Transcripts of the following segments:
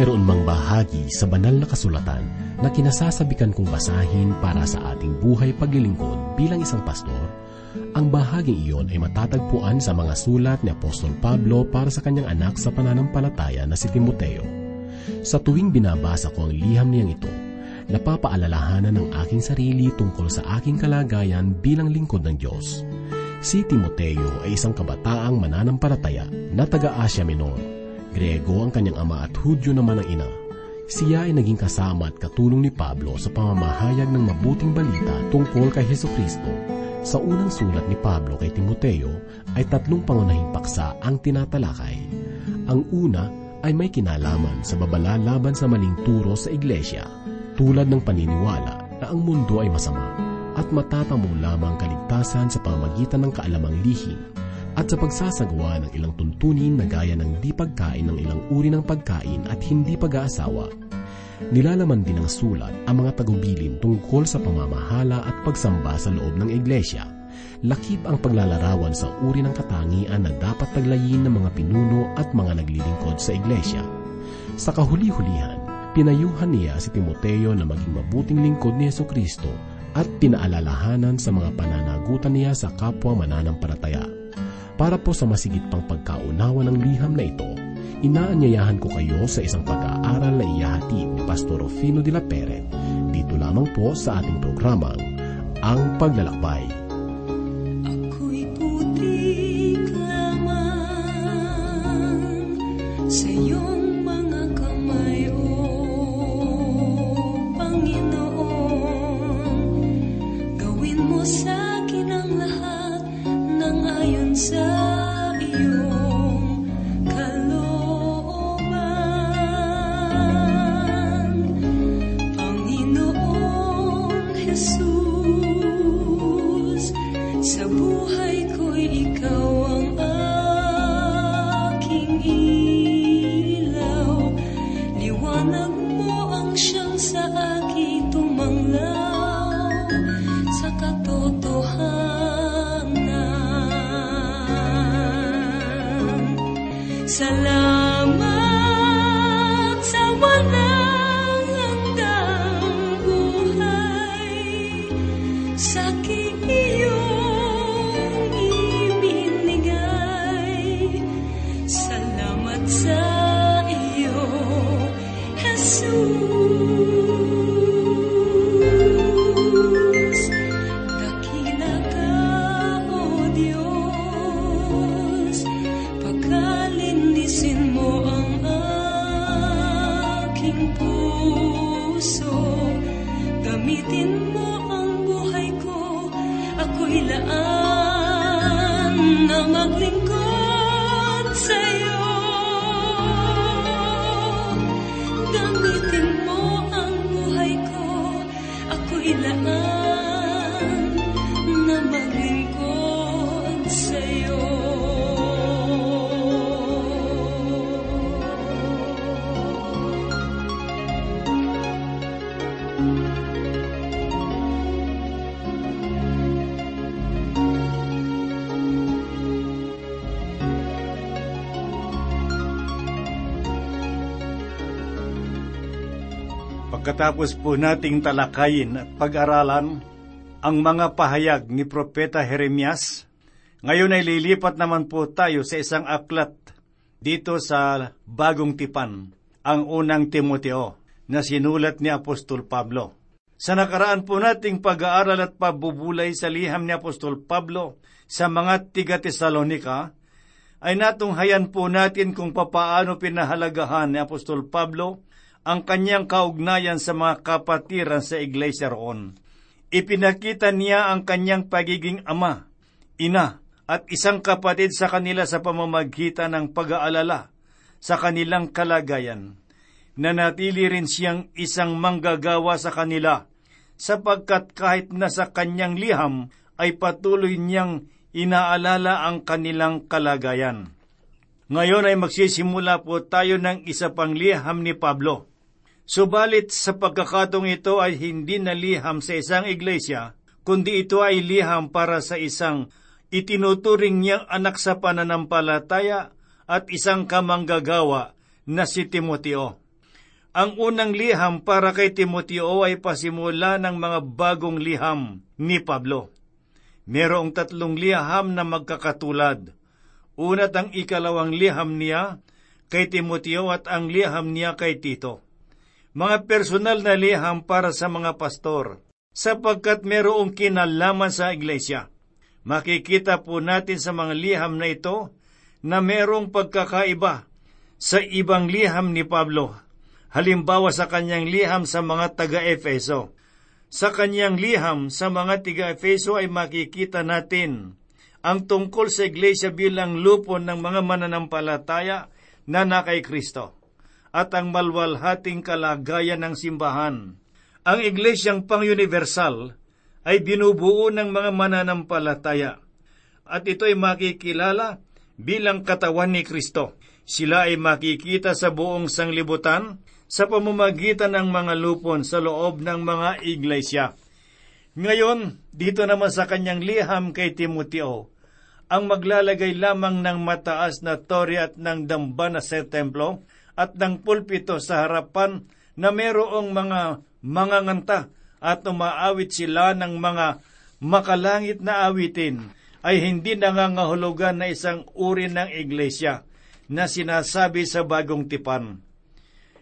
mayroon mang bahagi sa banal na kasulatan na kinasasabikan kong basahin para sa ating buhay paglilingkod bilang isang pastor, ang bahaging iyon ay matatagpuan sa mga sulat ni Apostol Pablo para sa kanyang anak sa pananampalataya na si Timoteo. Sa tuwing binabasa ko ang liham niyang ito, napapaalalahanan ng aking sarili tungkol sa aking kalagayan bilang lingkod ng Diyos. Si Timoteo ay isang kabataang mananampalataya na taga-Asya Minor Grego ang kanyang ama at Hudyo naman ang ina. Siya ay naging kasama at katulong ni Pablo sa pamamahayag ng mabuting balita tungkol kay Heso Kristo. Sa unang sulat ni Pablo kay Timoteo ay tatlong pangunahing paksa ang tinatalakay. Ang una ay may kinalaman sa babala laban sa maling turo sa iglesia, tulad ng paniniwala na ang mundo ay masama at matatamo lamang kaligtasan sa pamagitan ng kaalamang lihim at sa pagsasagawa ng ilang tuntunin na gaya ng di pagkain ng ilang uri ng pagkain at hindi pag-aasawa. Nilalaman din ng sulat ang mga tagubilin tungkol sa pamamahala at pagsamba sa loob ng iglesia. Lakip ang paglalarawan sa uri ng katangian na dapat taglayin ng mga pinuno at mga naglilingkod sa iglesia. Sa kahuli-hulihan, pinayuhan niya si Timoteo na maging mabuting lingkod ni Yeso Kristo at pinaalalahanan sa mga pananagutan niya sa kapwa mananampalataya. Para po sa masigit pang pagkaunawa ng liham na ito, inaanyayahan ko kayo sa isang pag-aaral na iyahatid ni Pastor Rufino de la Peret dito lamang po sa ating programang Ang Paglalakbay. Ako'y putik Pagkatapos po nating talakayin at pag-aralan ang mga pahayag ni Propeta Jeremias, ngayon ay lilipat naman po tayo sa isang aklat dito sa Bagong Tipan, ang unang Timoteo, na sinulat ni Apostol Pablo. Sa nakaraan po nating pag-aaral at pabubulay sa liham ni Apostol Pablo sa mga tiga Tesalonika, ay natunghayan po natin kung papaano pinahalagahan ni Apostol Pablo ang kanyang kaugnayan sa mga kapatiran sa iglesia roon. Ipinakita niya ang kanyang pagiging ama, ina, at isang kapatid sa kanila sa pamamagitan ng pag-aalala sa kanilang kalagayan. Nanatili rin siyang isang manggagawa sa kanila, sapagkat kahit na sa kanyang liham ay patuloy niyang inaalala ang kanilang kalagayan. Ngayon ay magsisimula po tayo ng isa pang liham ni Pablo. Subalit sa pagkakatong ito ay hindi na liham sa isang iglesia, kundi ito ay liham para sa isang itinuturing niyang anak sa pananampalataya at isang kamanggagawa na si Timoteo. Ang unang liham para kay Timoteo ay pasimula ng mga bagong liham ni Pablo. Merong tatlong liham na magkakatulad. Unat ang ikalawang liham niya kay Timoteo at ang liham niya kay Tito. Mga personal na liham para sa mga pastor, sapagkat merong kinalaman sa iglesia. Makikita po natin sa mga liham na ito na merong pagkakaiba sa ibang liham ni Pablo. Halimbawa sa kanyang liham sa mga taga-Efeso. Sa kanyang liham sa mga taga-Efeso ay makikita natin ang tungkol sa iglesia bilang lupon ng mga mananampalataya na nakay Kristo at ang malwalhating kalagayan ng simbahan. Ang iglesyang pang-universal ay binubuo ng mga mananampalataya at ito ay makikilala bilang katawan ni Kristo. Sila ay makikita sa buong sanglibutan sa pamamagitan ng mga lupon sa loob ng mga iglesia. Ngayon, dito naman sa kanyang liham kay Timoteo, ang maglalagay lamang ng mataas na tori at ng damba na sa templo at ng pulpito sa harapan na merong mga mga nganta at umaawit sila ng mga makalangit na awitin ay hindi nangangahulugan na isang uri ng iglesia na sinasabi sa bagong tipan.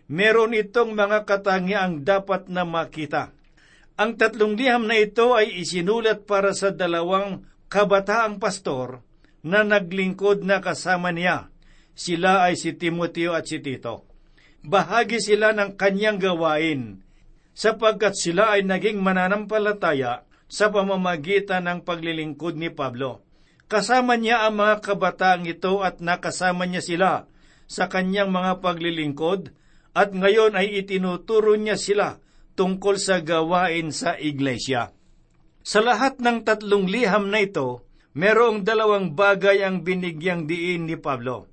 Meron itong mga katangiang dapat na makita. Ang tatlong liham na ito ay isinulat para sa dalawang kabataang pastor na naglingkod na kasama niya. Sila ay si Timoteo at si Tito. Bahagi sila ng kanyang gawain sapagkat sila ay naging mananampalataya sa pamamagitan ng paglilingkod ni Pablo. Kasama niya ang mga kabataang ito at nakasama niya sila sa kanyang mga paglilingkod at ngayon ay itinuturo niya sila tungkol sa gawain sa iglesia. Sa lahat ng tatlong liham na ito, merong dalawang bagay ang binigyang diin ni Pablo.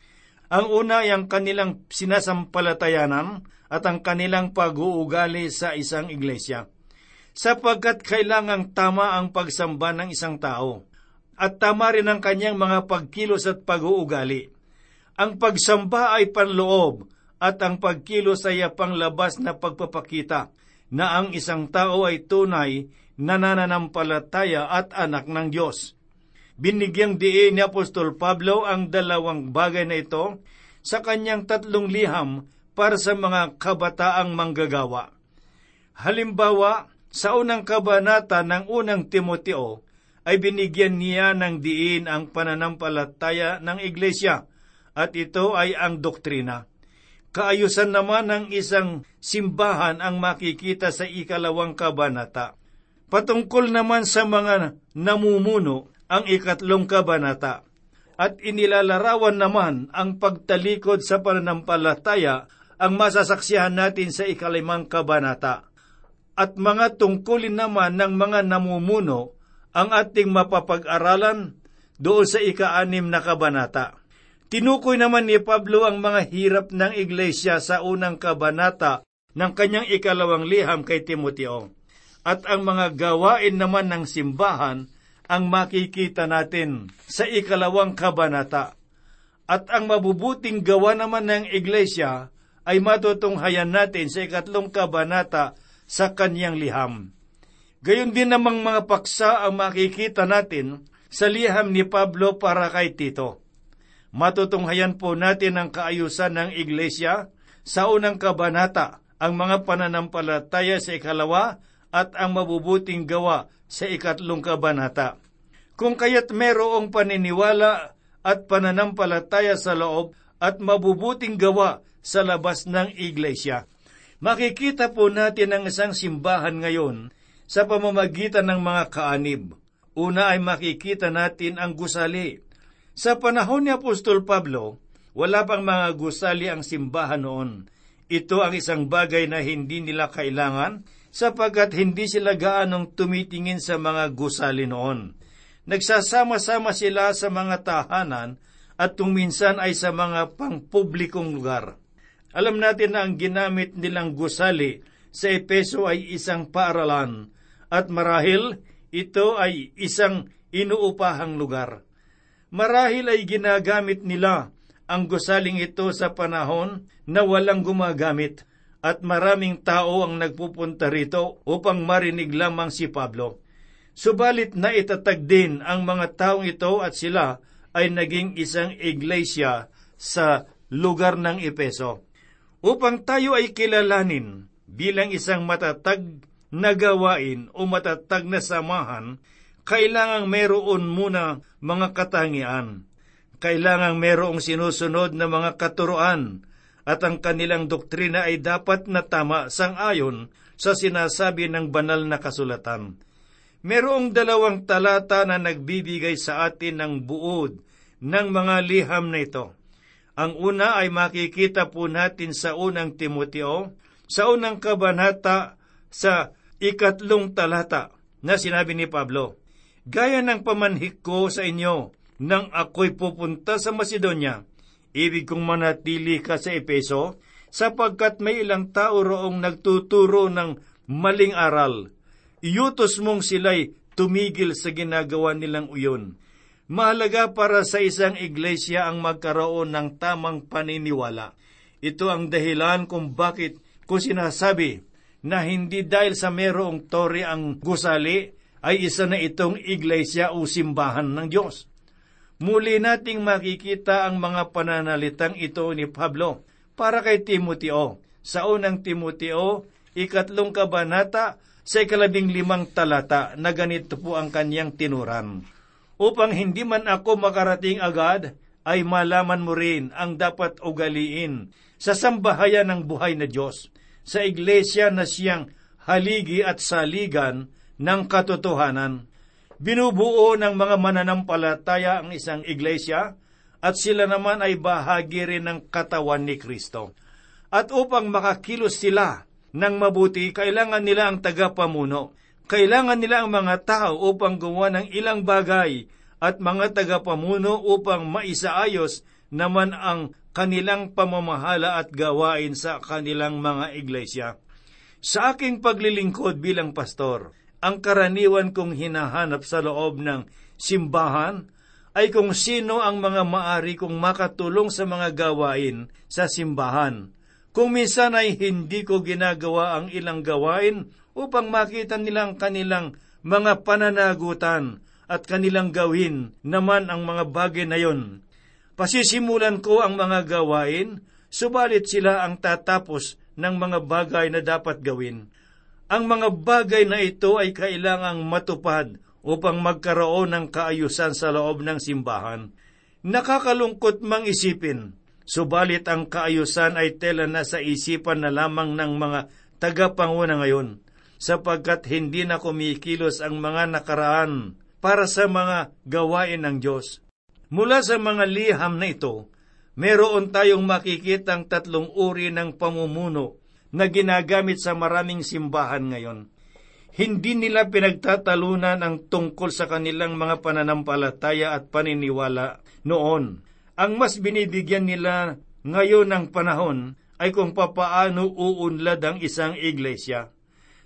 Ang una ay ang kanilang sinasampalatayanan at ang kanilang pag-uugali sa isang iglesia. Sapagkat kailangang tama ang pagsamba ng isang tao at tama rin ang kanyang mga pagkilos at pag-uugali. Ang pagsamba ay panloob at ang pagkilos ay panglabas na pagpapakita na ang isang tao ay tunay na nananampalataya at anak ng Diyos. Binigyang diin ni Apostol Pablo ang dalawang bagay na ito sa kanyang tatlong liham para sa mga kabataang manggagawa. Halimbawa, sa unang kabanata ng unang Timoteo, ay binigyan niya ng diin ang pananampalataya ng iglesia at ito ay ang doktrina. Kaayusan naman ng isang simbahan ang makikita sa ikalawang kabanata. Patungkol naman sa mga namumuno ang ikatlong kabanata. At inilalarawan naman ang pagtalikod sa pananampalataya ang masasaksihan natin sa ikalimang kabanata. At mga tungkulin naman ng mga namumuno ang ating mapapag-aralan doon sa ikaanim na kabanata. Tinukoy naman ni Pablo ang mga hirap ng iglesia sa unang kabanata ng kanyang ikalawang liham kay Timoteo. At ang mga gawain naman ng simbahan ang makikita natin sa ikalawang kabanata. At ang mabubuting gawa naman ng iglesia ay matutunghayan natin sa ikatlong kabanata sa kanyang liham. Gayon din namang mga paksa ang makikita natin sa liham ni Pablo para kay Tito. Matutunghayan po natin ang kaayusan ng iglesia sa unang kabanata, ang mga pananampalataya sa ikalawa at ang mabubuting gawa sa ikatlong kabanata. Kung kaya't merong paniniwala at pananampalataya sa loob at mabubuting gawa sa labas ng iglesia. Makikita po natin ang isang simbahan ngayon sa pamamagitan ng mga kaanib. Una ay makikita natin ang gusali. Sa panahon ni Apostol Pablo, wala pang mga gusali ang simbahan noon. Ito ang isang bagay na hindi nila kailangan sapagkat hindi sila gaanong tumitingin sa mga gusali noon. Nagsasama-sama sila sa mga tahanan at tuminsan ay sa mga pangpublikong lugar. Alam natin na ang ginamit nilang gusali sa Epeso ay isang paaralan at marahil ito ay isang inuupahang lugar. Marahil ay ginagamit nila ang gusaling ito sa panahon na walang gumagamit at maraming tao ang nagpupunta rito upang marinig lamang si Pablo. Subalit na itatag din ang mga taong ito at sila ay naging isang iglesia sa lugar ng Epeso. Upang tayo ay kilalanin bilang isang matatag na gawain o matatag na samahan, kailangang meron muna mga katangian. Kailangang merong sinusunod na mga katuruan at ang kanilang doktrina ay dapat na tama sang-ayon sa sinasabi ng banal na kasulatan. Merong dalawang talata na nagbibigay sa atin ng buod ng mga liham na ito. Ang una ay makikita po natin sa unang Timoteo, sa unang kabanata sa ikatlong talata na sinabi ni Pablo, Gaya ng pamanhik ko sa inyo nang ako'y pupunta sa Macedonia, ibig kong manatili ka sa Epeso, sapagkat may ilang tao roong nagtuturo ng maling aral. Iutos mong sila'y tumigil sa ginagawa nilang uyon. Mahalaga para sa isang iglesia ang magkaroon ng tamang paniniwala. Ito ang dahilan kung bakit ko sinasabi na hindi dahil sa merong tore ang gusali ay isa na itong iglesia o simbahan ng Diyos. Muli nating makikita ang mga pananalitang ito ni Pablo para kay Timoteo. Sa unang Timoteo, ikatlong kabanata, sa ikalabing limang talata na ganito po ang kanyang tinuran upang hindi man ako makarating agad, ay malaman mo rin ang dapat ugaliin sa sambahayan ng buhay na Diyos, sa iglesia na siyang haligi at saligan ng katotohanan. Binubuo ng mga mananampalataya ang isang iglesia at sila naman ay bahagi rin ng katawan ni Kristo. At upang makakilos sila ng mabuti, kailangan nila ang tagapamuno kailangan nila ang mga tao upang gumawa ng ilang bagay at mga tagapamuno upang maisaayos naman ang kanilang pamamahala at gawain sa kanilang mga iglesia. Sa aking paglilingkod bilang pastor, ang karaniwan kong hinahanap sa loob ng simbahan ay kung sino ang mga maari kong makatulong sa mga gawain sa simbahan. Kung minsan ay hindi ko ginagawa ang ilang gawain upang makita nilang kanilang mga pananagutan at kanilang gawin naman ang mga bagay na yon. Pasisimulan ko ang mga gawain, subalit sila ang tatapos ng mga bagay na dapat gawin. Ang mga bagay na ito ay kailangang matupad upang magkaroon ng kaayusan sa loob ng simbahan. Nakakalungkot mang isipin, subalit ang kaayusan ay tela na sa isipan na lamang ng mga tagapanguna ngayon sapagkat hindi na kumikilos ang mga nakaraan para sa mga gawain ng Diyos. Mula sa mga liham na ito, meron tayong makikitang tatlong uri ng pamumuno na ginagamit sa maraming simbahan ngayon. Hindi nila pinagtatalunan ang tungkol sa kanilang mga pananampalataya at paniniwala noon. Ang mas binibigyan nila ngayon ng panahon ay kung papaano uunlad ang isang iglesia.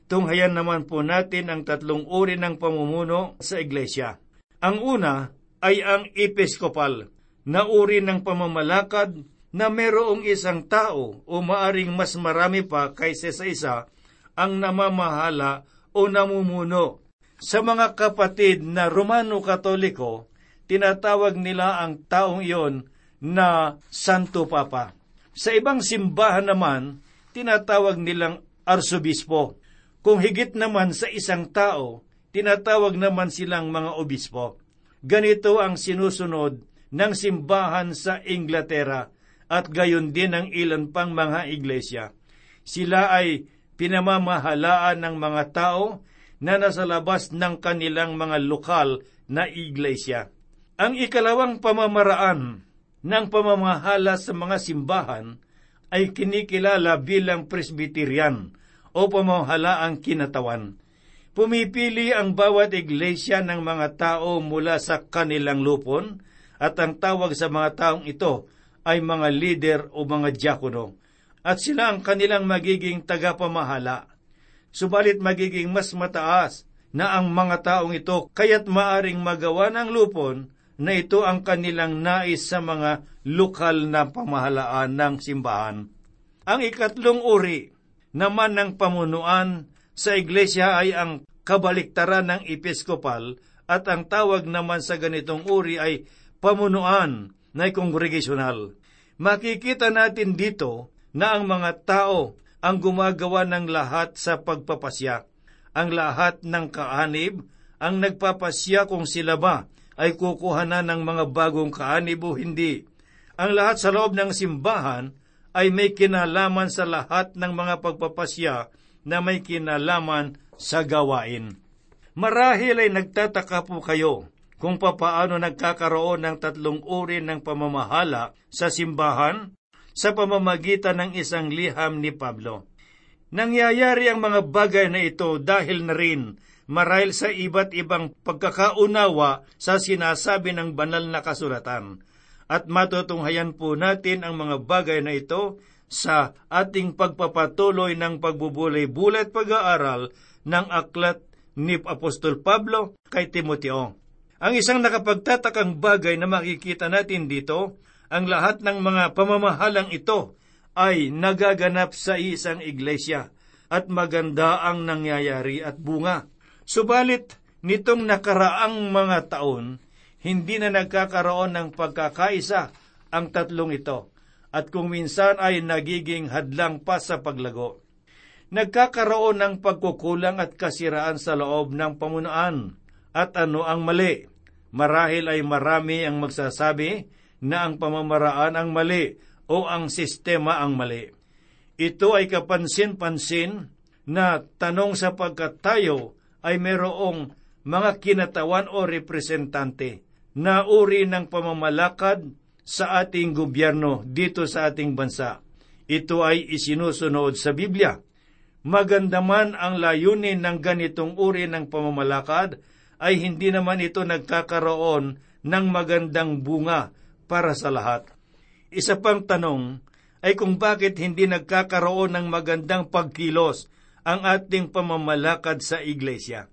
Tunghayan naman po natin ang tatlong uri ng pamumuno sa iglesia. Ang una ay ang episkopal, na uri ng pamamalakad na merong isang tao o maaring mas marami pa kaysa sa isa ang namamahala o namumuno. Sa mga kapatid na Romano Katoliko, tinatawag nila ang taong iyon na Santo Papa. Sa ibang simbahan naman, tinatawag nilang arsobispo. Kung higit naman sa isang tao, tinatawag naman silang mga obispo. Ganito ang sinusunod ng simbahan sa Inglaterra at gayon din ang ilan pang mga iglesia. Sila ay pinamamahalaan ng mga tao na nasa labas ng kanilang mga lokal na iglesia. Ang ikalawang pamamaraan ng pamamahala sa mga simbahan ay kinikilala bilang presbyterian o pamahalaang kinatawan. Pumipili ang bawat iglesia ng mga tao mula sa kanilang lupon at ang tawag sa mga taong ito ay mga lider o mga diakono at sila ang kanilang magiging tagapamahala. Subalit magiging mas mataas na ang mga taong ito kaya't maaring magawa ng lupon na ito ang kanilang nais sa mga lokal na pamahalaan ng simbahan. Ang ikatlong uri naman ng pamunuan sa iglesia ay ang kabaliktaran ng episkopal at ang tawag naman sa ganitong uri ay pamunuan na kongregasyonal. Makikita natin dito na ang mga tao ang gumagawa ng lahat sa pagpapasya. Ang lahat ng kaanib ang nagpapasya kung sila ba ay kukuha na ng mga bagong kaanib o hindi. Ang lahat sa loob ng simbahan ay may kinalaman sa lahat ng mga pagpapasya na may kinalaman sa gawain. Marahil ay nagtataka po kayo kung papaano nagkakaroon ng tatlong uri ng pamamahala sa simbahan sa pamamagitan ng isang liham ni Pablo. Nangyayari ang mga bagay na ito dahil na rin marahil sa iba't ibang pagkakaunawa sa sinasabi ng banal na kasulatan. At matutunghayan po natin ang mga bagay na ito sa ating pagpapatuloy ng pagbubulay-bulat pag-aaral ng aklat ni Apostol Pablo kay Timoteo. Ang isang nakapagtatakang bagay na makikita natin dito, ang lahat ng mga pamamahalang ito ay nagaganap sa isang iglesia at maganda ang nangyayari at bunga. Subalit, nitong nakaraang mga taon, hindi na nagkakaroon ng pagkakaisa ang tatlong ito at kung minsan ay nagiging hadlang pa sa paglago. Nagkakaroon ng pagkukulang at kasiraan sa loob ng pamunaan. At ano ang mali? Marahil ay marami ang magsasabi na ang pamamaraan ang mali o ang sistema ang mali. Ito ay kapansin-pansin na tanong sapagkat tayo ay merong mga kinatawan o representante na uri ng pamamalakad sa ating gobyerno dito sa ating bansa. Ito ay isinusunod sa Biblia. Maganda man ang layunin ng ganitong uri ng pamamalakad, ay hindi naman ito nagkakaroon ng magandang bunga para sa lahat. Isa pang tanong ay kung bakit hindi nagkakaroon ng magandang pagkilos ang ating pamamalakad sa iglesia.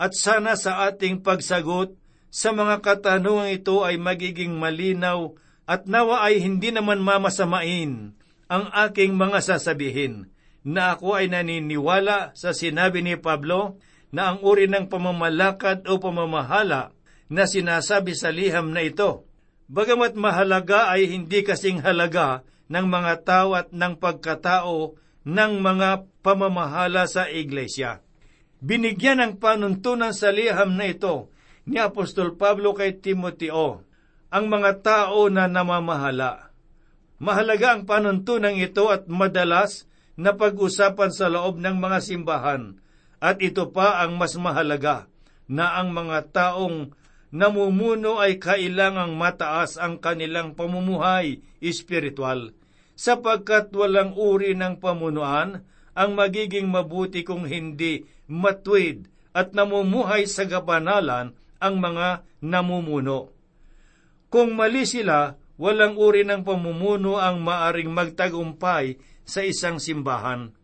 At sana sa ating pagsagot sa mga katanungan ito ay magiging malinaw at nawa ay hindi naman mamasamain ang aking mga sasabihin na ako ay naniniwala sa sinabi ni Pablo na ang uri ng pamamalakad o pamamahala na sinasabi sa liham na ito. Bagamat mahalaga ay hindi kasing halaga ng mga tao at ng pagkatao ng mga pamamahala sa iglesia. Binigyan ng panuntunan sa liham na ito ni Apostol Pablo kay Timoteo ang mga tao na namamahala. Mahalaga ang panuntunan ito at madalas na pag-usapan sa loob ng mga simbahan at ito pa ang mas mahalaga na ang mga taong namumuno ay kailangang mataas ang kanilang pamumuhay espiritual sapagkat walang uri ng pamunuan ang magiging mabuti kung hindi matwid at namumuhay sa gabanalan ang mga namumuno. Kung mali sila, walang uri ng pamumuno ang maaring magtagumpay sa isang simbahan.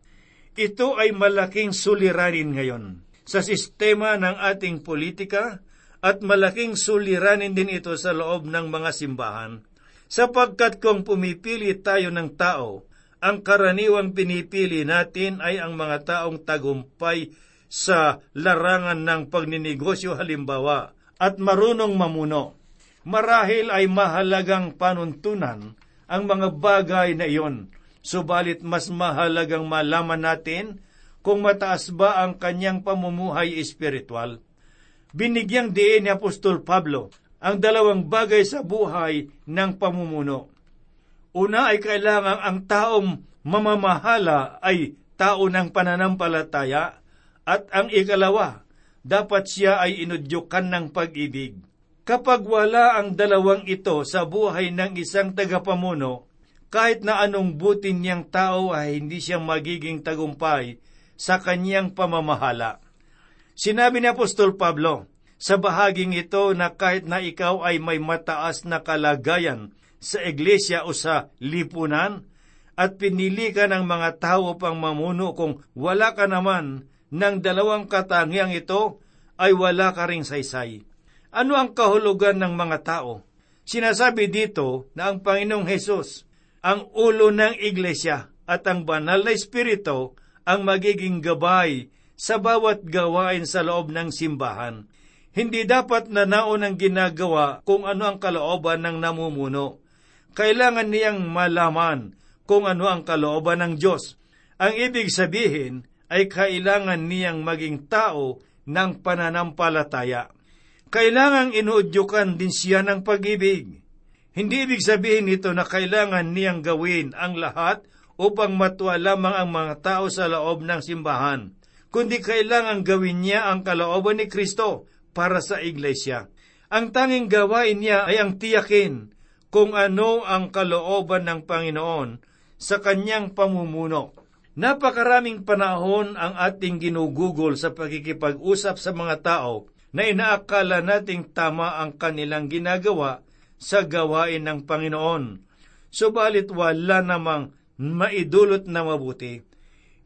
Ito ay malaking suliranin ngayon sa sistema ng ating politika at malaking suliranin din ito sa loob ng mga simbahan. Sapagkat kung pumipili tayo ng tao, ang karaniwang pinipili natin ay ang mga taong tagumpay sa larangan ng pagninegosyo halimbawa at marunong mamuno. Marahil ay mahalagang panuntunan ang mga bagay na iyon, subalit mas mahalagang malaman natin kung mataas ba ang kanyang pamumuhay espiritual. Binigyang diin ni Apostol Pablo ang dalawang bagay sa buhay ng pamumuno. Una ay kailangang ang taong mamamahala ay tao ng pananampalataya at ang ikalawa, dapat siya ay inudyukan ng pag-ibig. Kapag wala ang dalawang ito sa buhay ng isang tagapamuno, kahit na anong buti niyang tao ay hindi siya magiging tagumpay sa kanyang pamamahala. Sinabi ni Apostol Pablo, sa bahaging ito na kahit na ikaw ay may mataas na kalagayan sa iglesia o sa lipunan, at pinili ka ng mga tao pang mamuno kung wala ka naman ng dalawang katangiang ito, ay wala ka ring saysay. Ano ang kahulugan ng mga tao? Sinasabi dito na ang Panginoong Hesus, ang ulo ng iglesia at ang banal na espiritu ang magiging gabay sa bawat gawain sa loob ng simbahan. Hindi dapat na naon ang ginagawa kung ano ang kalooban ng namumuno. Kailangan niyang malaman kung ano ang kalooban ng Diyos. Ang ibig sabihin ay kailangan niyang maging tao ng pananampalataya. Kailangang inuudyukan din siya ng pag-ibig. Hindi ibig sabihin nito na kailangan niyang gawin ang lahat upang matuwa lamang ang mga tao sa loob ng simbahan, kundi kailangan gawin niya ang kalooban ni Kristo para sa iglesia. Ang tanging gawain niya ay ang tiyakin kung ano ang kalooban ng Panginoon sa kanyang pamumuno. Napakaraming panahon ang ating ginugugol sa pagkikipag-usap sa mga tao na inaakala nating tama ang kanilang ginagawa sa gawain ng Panginoon. Subalit wala namang maidulot na mabuti.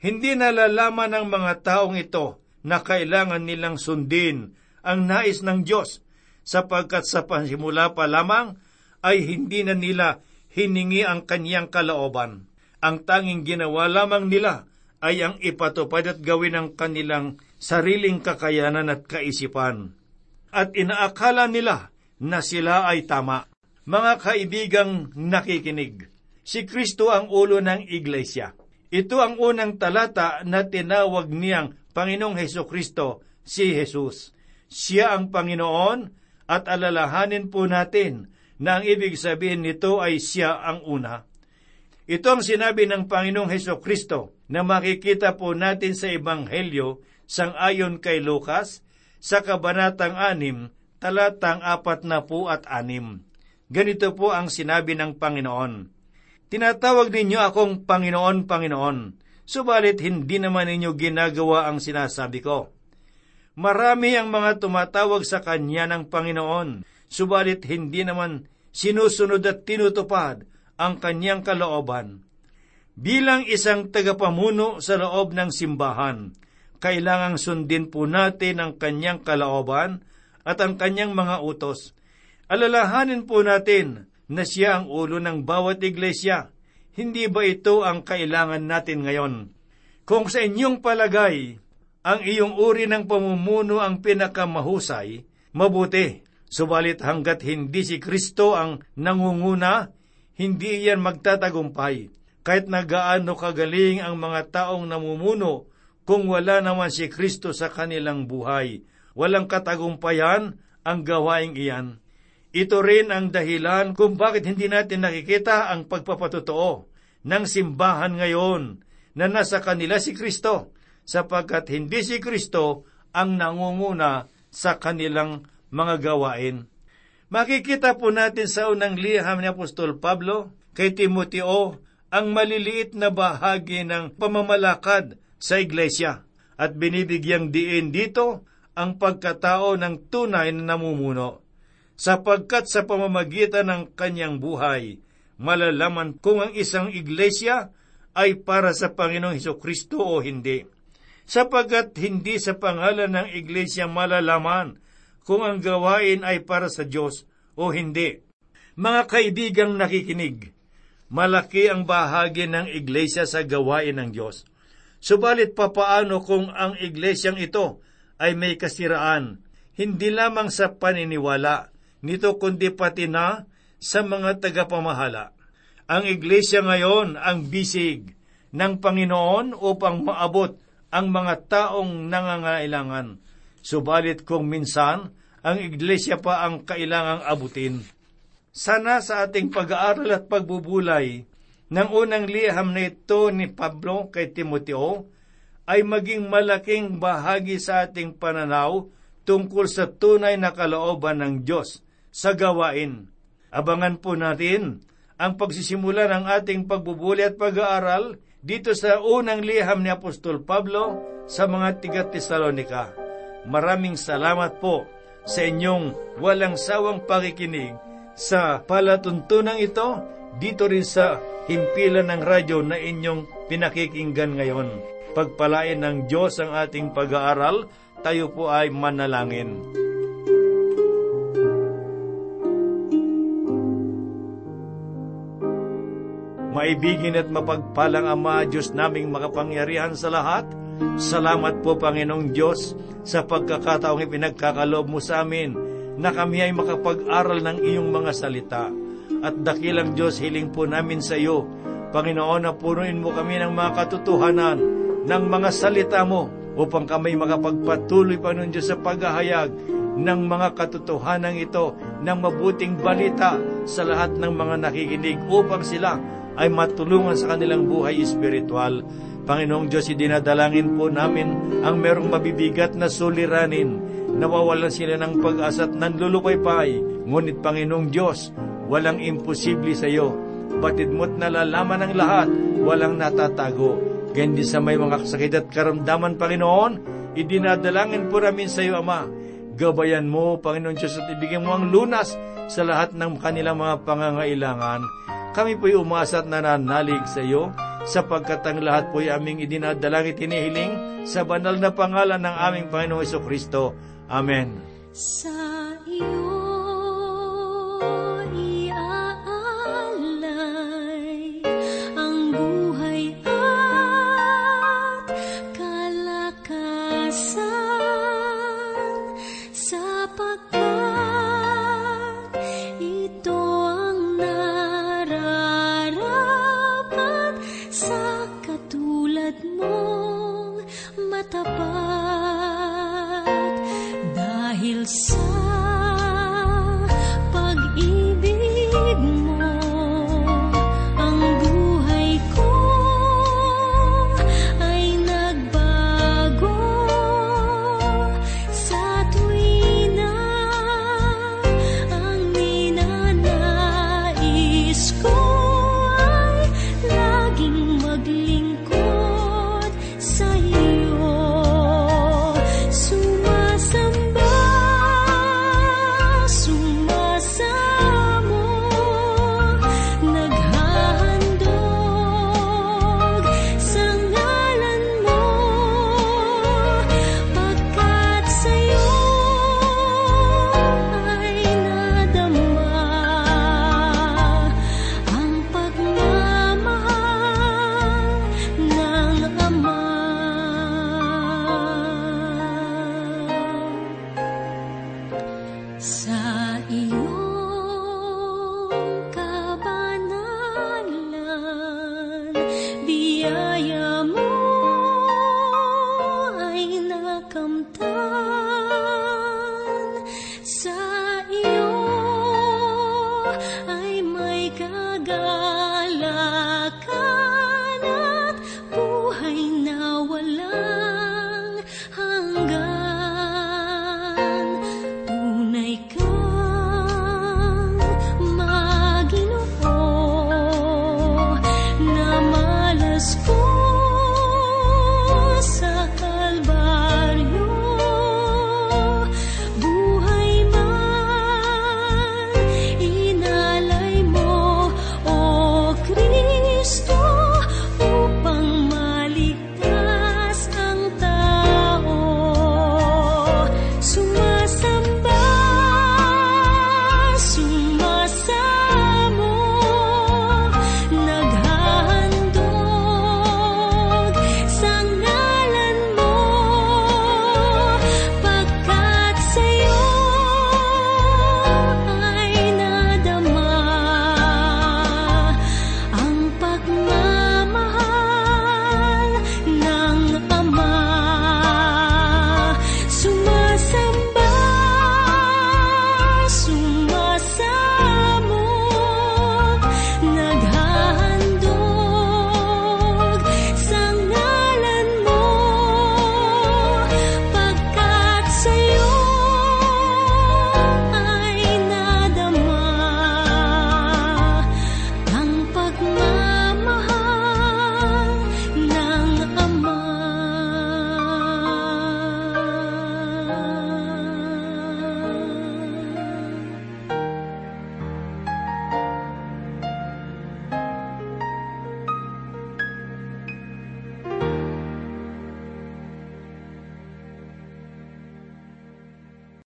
Hindi nalalaman ng mga taong ito na kailangan nilang sundin ang nais ng Diyos, sapagkat sa pansimula pa lamang ay hindi na nila hiningi ang kanyang kalooban. Ang tanging ginawa lamang nila ay ang ipatupad at gawin ang kanilang sariling kakayanan at kaisipan. At inaakala nila na sila ay tama. Mga kaibigang nakikinig, si Kristo ang ulo ng iglesia. Ito ang unang talata na tinawag niyang Panginoong Heso Kristo, si Jesus. Siya ang Panginoon at alalahanin po natin na ang ibig sabihin nito ay siya ang una. Ito ang sinabi ng Panginoong Heso Kristo na makikita po natin sa Ebanghelyo sang ayon kay Lucas sa Kabanatang 6, talatang apat na po at anim. Ganito po ang sinabi ng Panginoon. Tinatawag ninyo akong Panginoon, Panginoon, subalit hindi naman ninyo ginagawa ang sinasabi ko. Marami ang mga tumatawag sa Kanya ng Panginoon, subalit hindi naman sinusunod at tinutupad ang Kanyang kalooban. Bilang isang tagapamuno sa loob ng simbahan, kailangang sundin po natin ang Kanyang kalooban at ang Kanyang mga utos. Alalahanin po natin na siya ang ulo ng bawat iglesia. Hindi ba ito ang kailangan natin ngayon? Kung sa inyong palagay ang iyong uri ng pamumuno ang pinakamahusay, mabuti. Subalit hanggat hindi si Kristo ang nangunguna, hindi yan magtatagumpay. Kahit na gaano kagaling ang mga taong namumuno, kung wala naman si Kristo sa kanilang buhay, walang katagumpayan ang gawaing iyan. Ito rin ang dahilan kung bakit hindi natin nakikita ang pagpapatotoo ng simbahan ngayon na nasa kanila si Kristo sapagkat hindi si Kristo ang nangunguna sa kanilang mga gawain. Makikita po natin sa unang liham ni Apostol Pablo kay Timoteo ang maliliit na bahagi ng pamamalakad sa iglesia at binibigyang diin dito ang pagkatao ng tunay na namumuno. Sapagkat sa pamamagitan ng kanyang buhay, malalaman kung ang isang iglesia ay para sa Panginoong Heso Kristo o hindi sapagat hindi sa pangalan ng iglesia malalaman kung ang gawain ay para sa Diyos o hindi. Mga kaibigang nakikinig, malaki ang bahagi ng iglesia sa gawain ng Diyos. Subalit papaano kung ang iglesyang ito ay may kasiraan, hindi lamang sa paniniwala nito kundi pati na sa mga tagapamahala. Ang iglesia ngayon ang bisig ng Panginoon upang maabot ang mga taong nangangailangan. Subalit kung minsan, ang iglesia pa ang kailangang abutin. Sana sa ating pag-aaral at pagbubulay ng unang liham na ito ni Pablo kay Timoteo ay maging malaking bahagi sa ating pananaw tungkol sa tunay na kalooban ng Diyos sa gawain. Abangan po natin ang pagsisimula ng ating pagbubuli at pag-aaral dito sa unang liham ni Apostol Pablo sa mga tiga Tesalonika. Maraming salamat po sa inyong walang sawang pakikinig sa palatuntunan ito dito rin sa himpilan ng radyo na inyong pinakikinggan ngayon. Pagpalain ng Diyos ang ating pag-aaral, tayo po ay manalangin. Maibigin at mapagpalang Ama, Diyos naming makapangyarihan sa lahat, Salamat po Panginoong Diyos sa pagkakataong ipinagkakaloob mo sa amin na kami ay makapag-aral ng iyong mga salita. At dakilang Diyos, hiling po namin sa iyo, Panginoon, na punuin mo kami ng mga katotohanan ng mga salita mo upang kami makapagpatuloy, Panginoon Diyos, sa paghahayag ng mga katotohanan ito ng mabuting balita sa lahat ng mga nakikinig upang sila ay matulungan sa kanilang buhay espiritual. Panginoong Diyos, idinadalangin po namin ang merong mabibigat na suliranin. Nawawalan sila ng pag-asa at nanlulupaypay. Ngunit Panginoong Diyos, walang imposible sa iyo. Batid mo't nalalaman ng lahat, walang natatago. Ganyan sa may mga sakit at karamdaman, Panginoon, idinadalangin po namin sa iyo, Ama. Gabayan mo, Panginoon Diyos, at ibigyan mo ang lunas sa lahat ng kanilang mga pangangailangan. Kami po'y umasa at nananalig sa iyo sapagkat ang lahat po'y aming idinadalangin tinihiling sa banal na pangalan ng aming Panginoong Kristo. Amen. Sa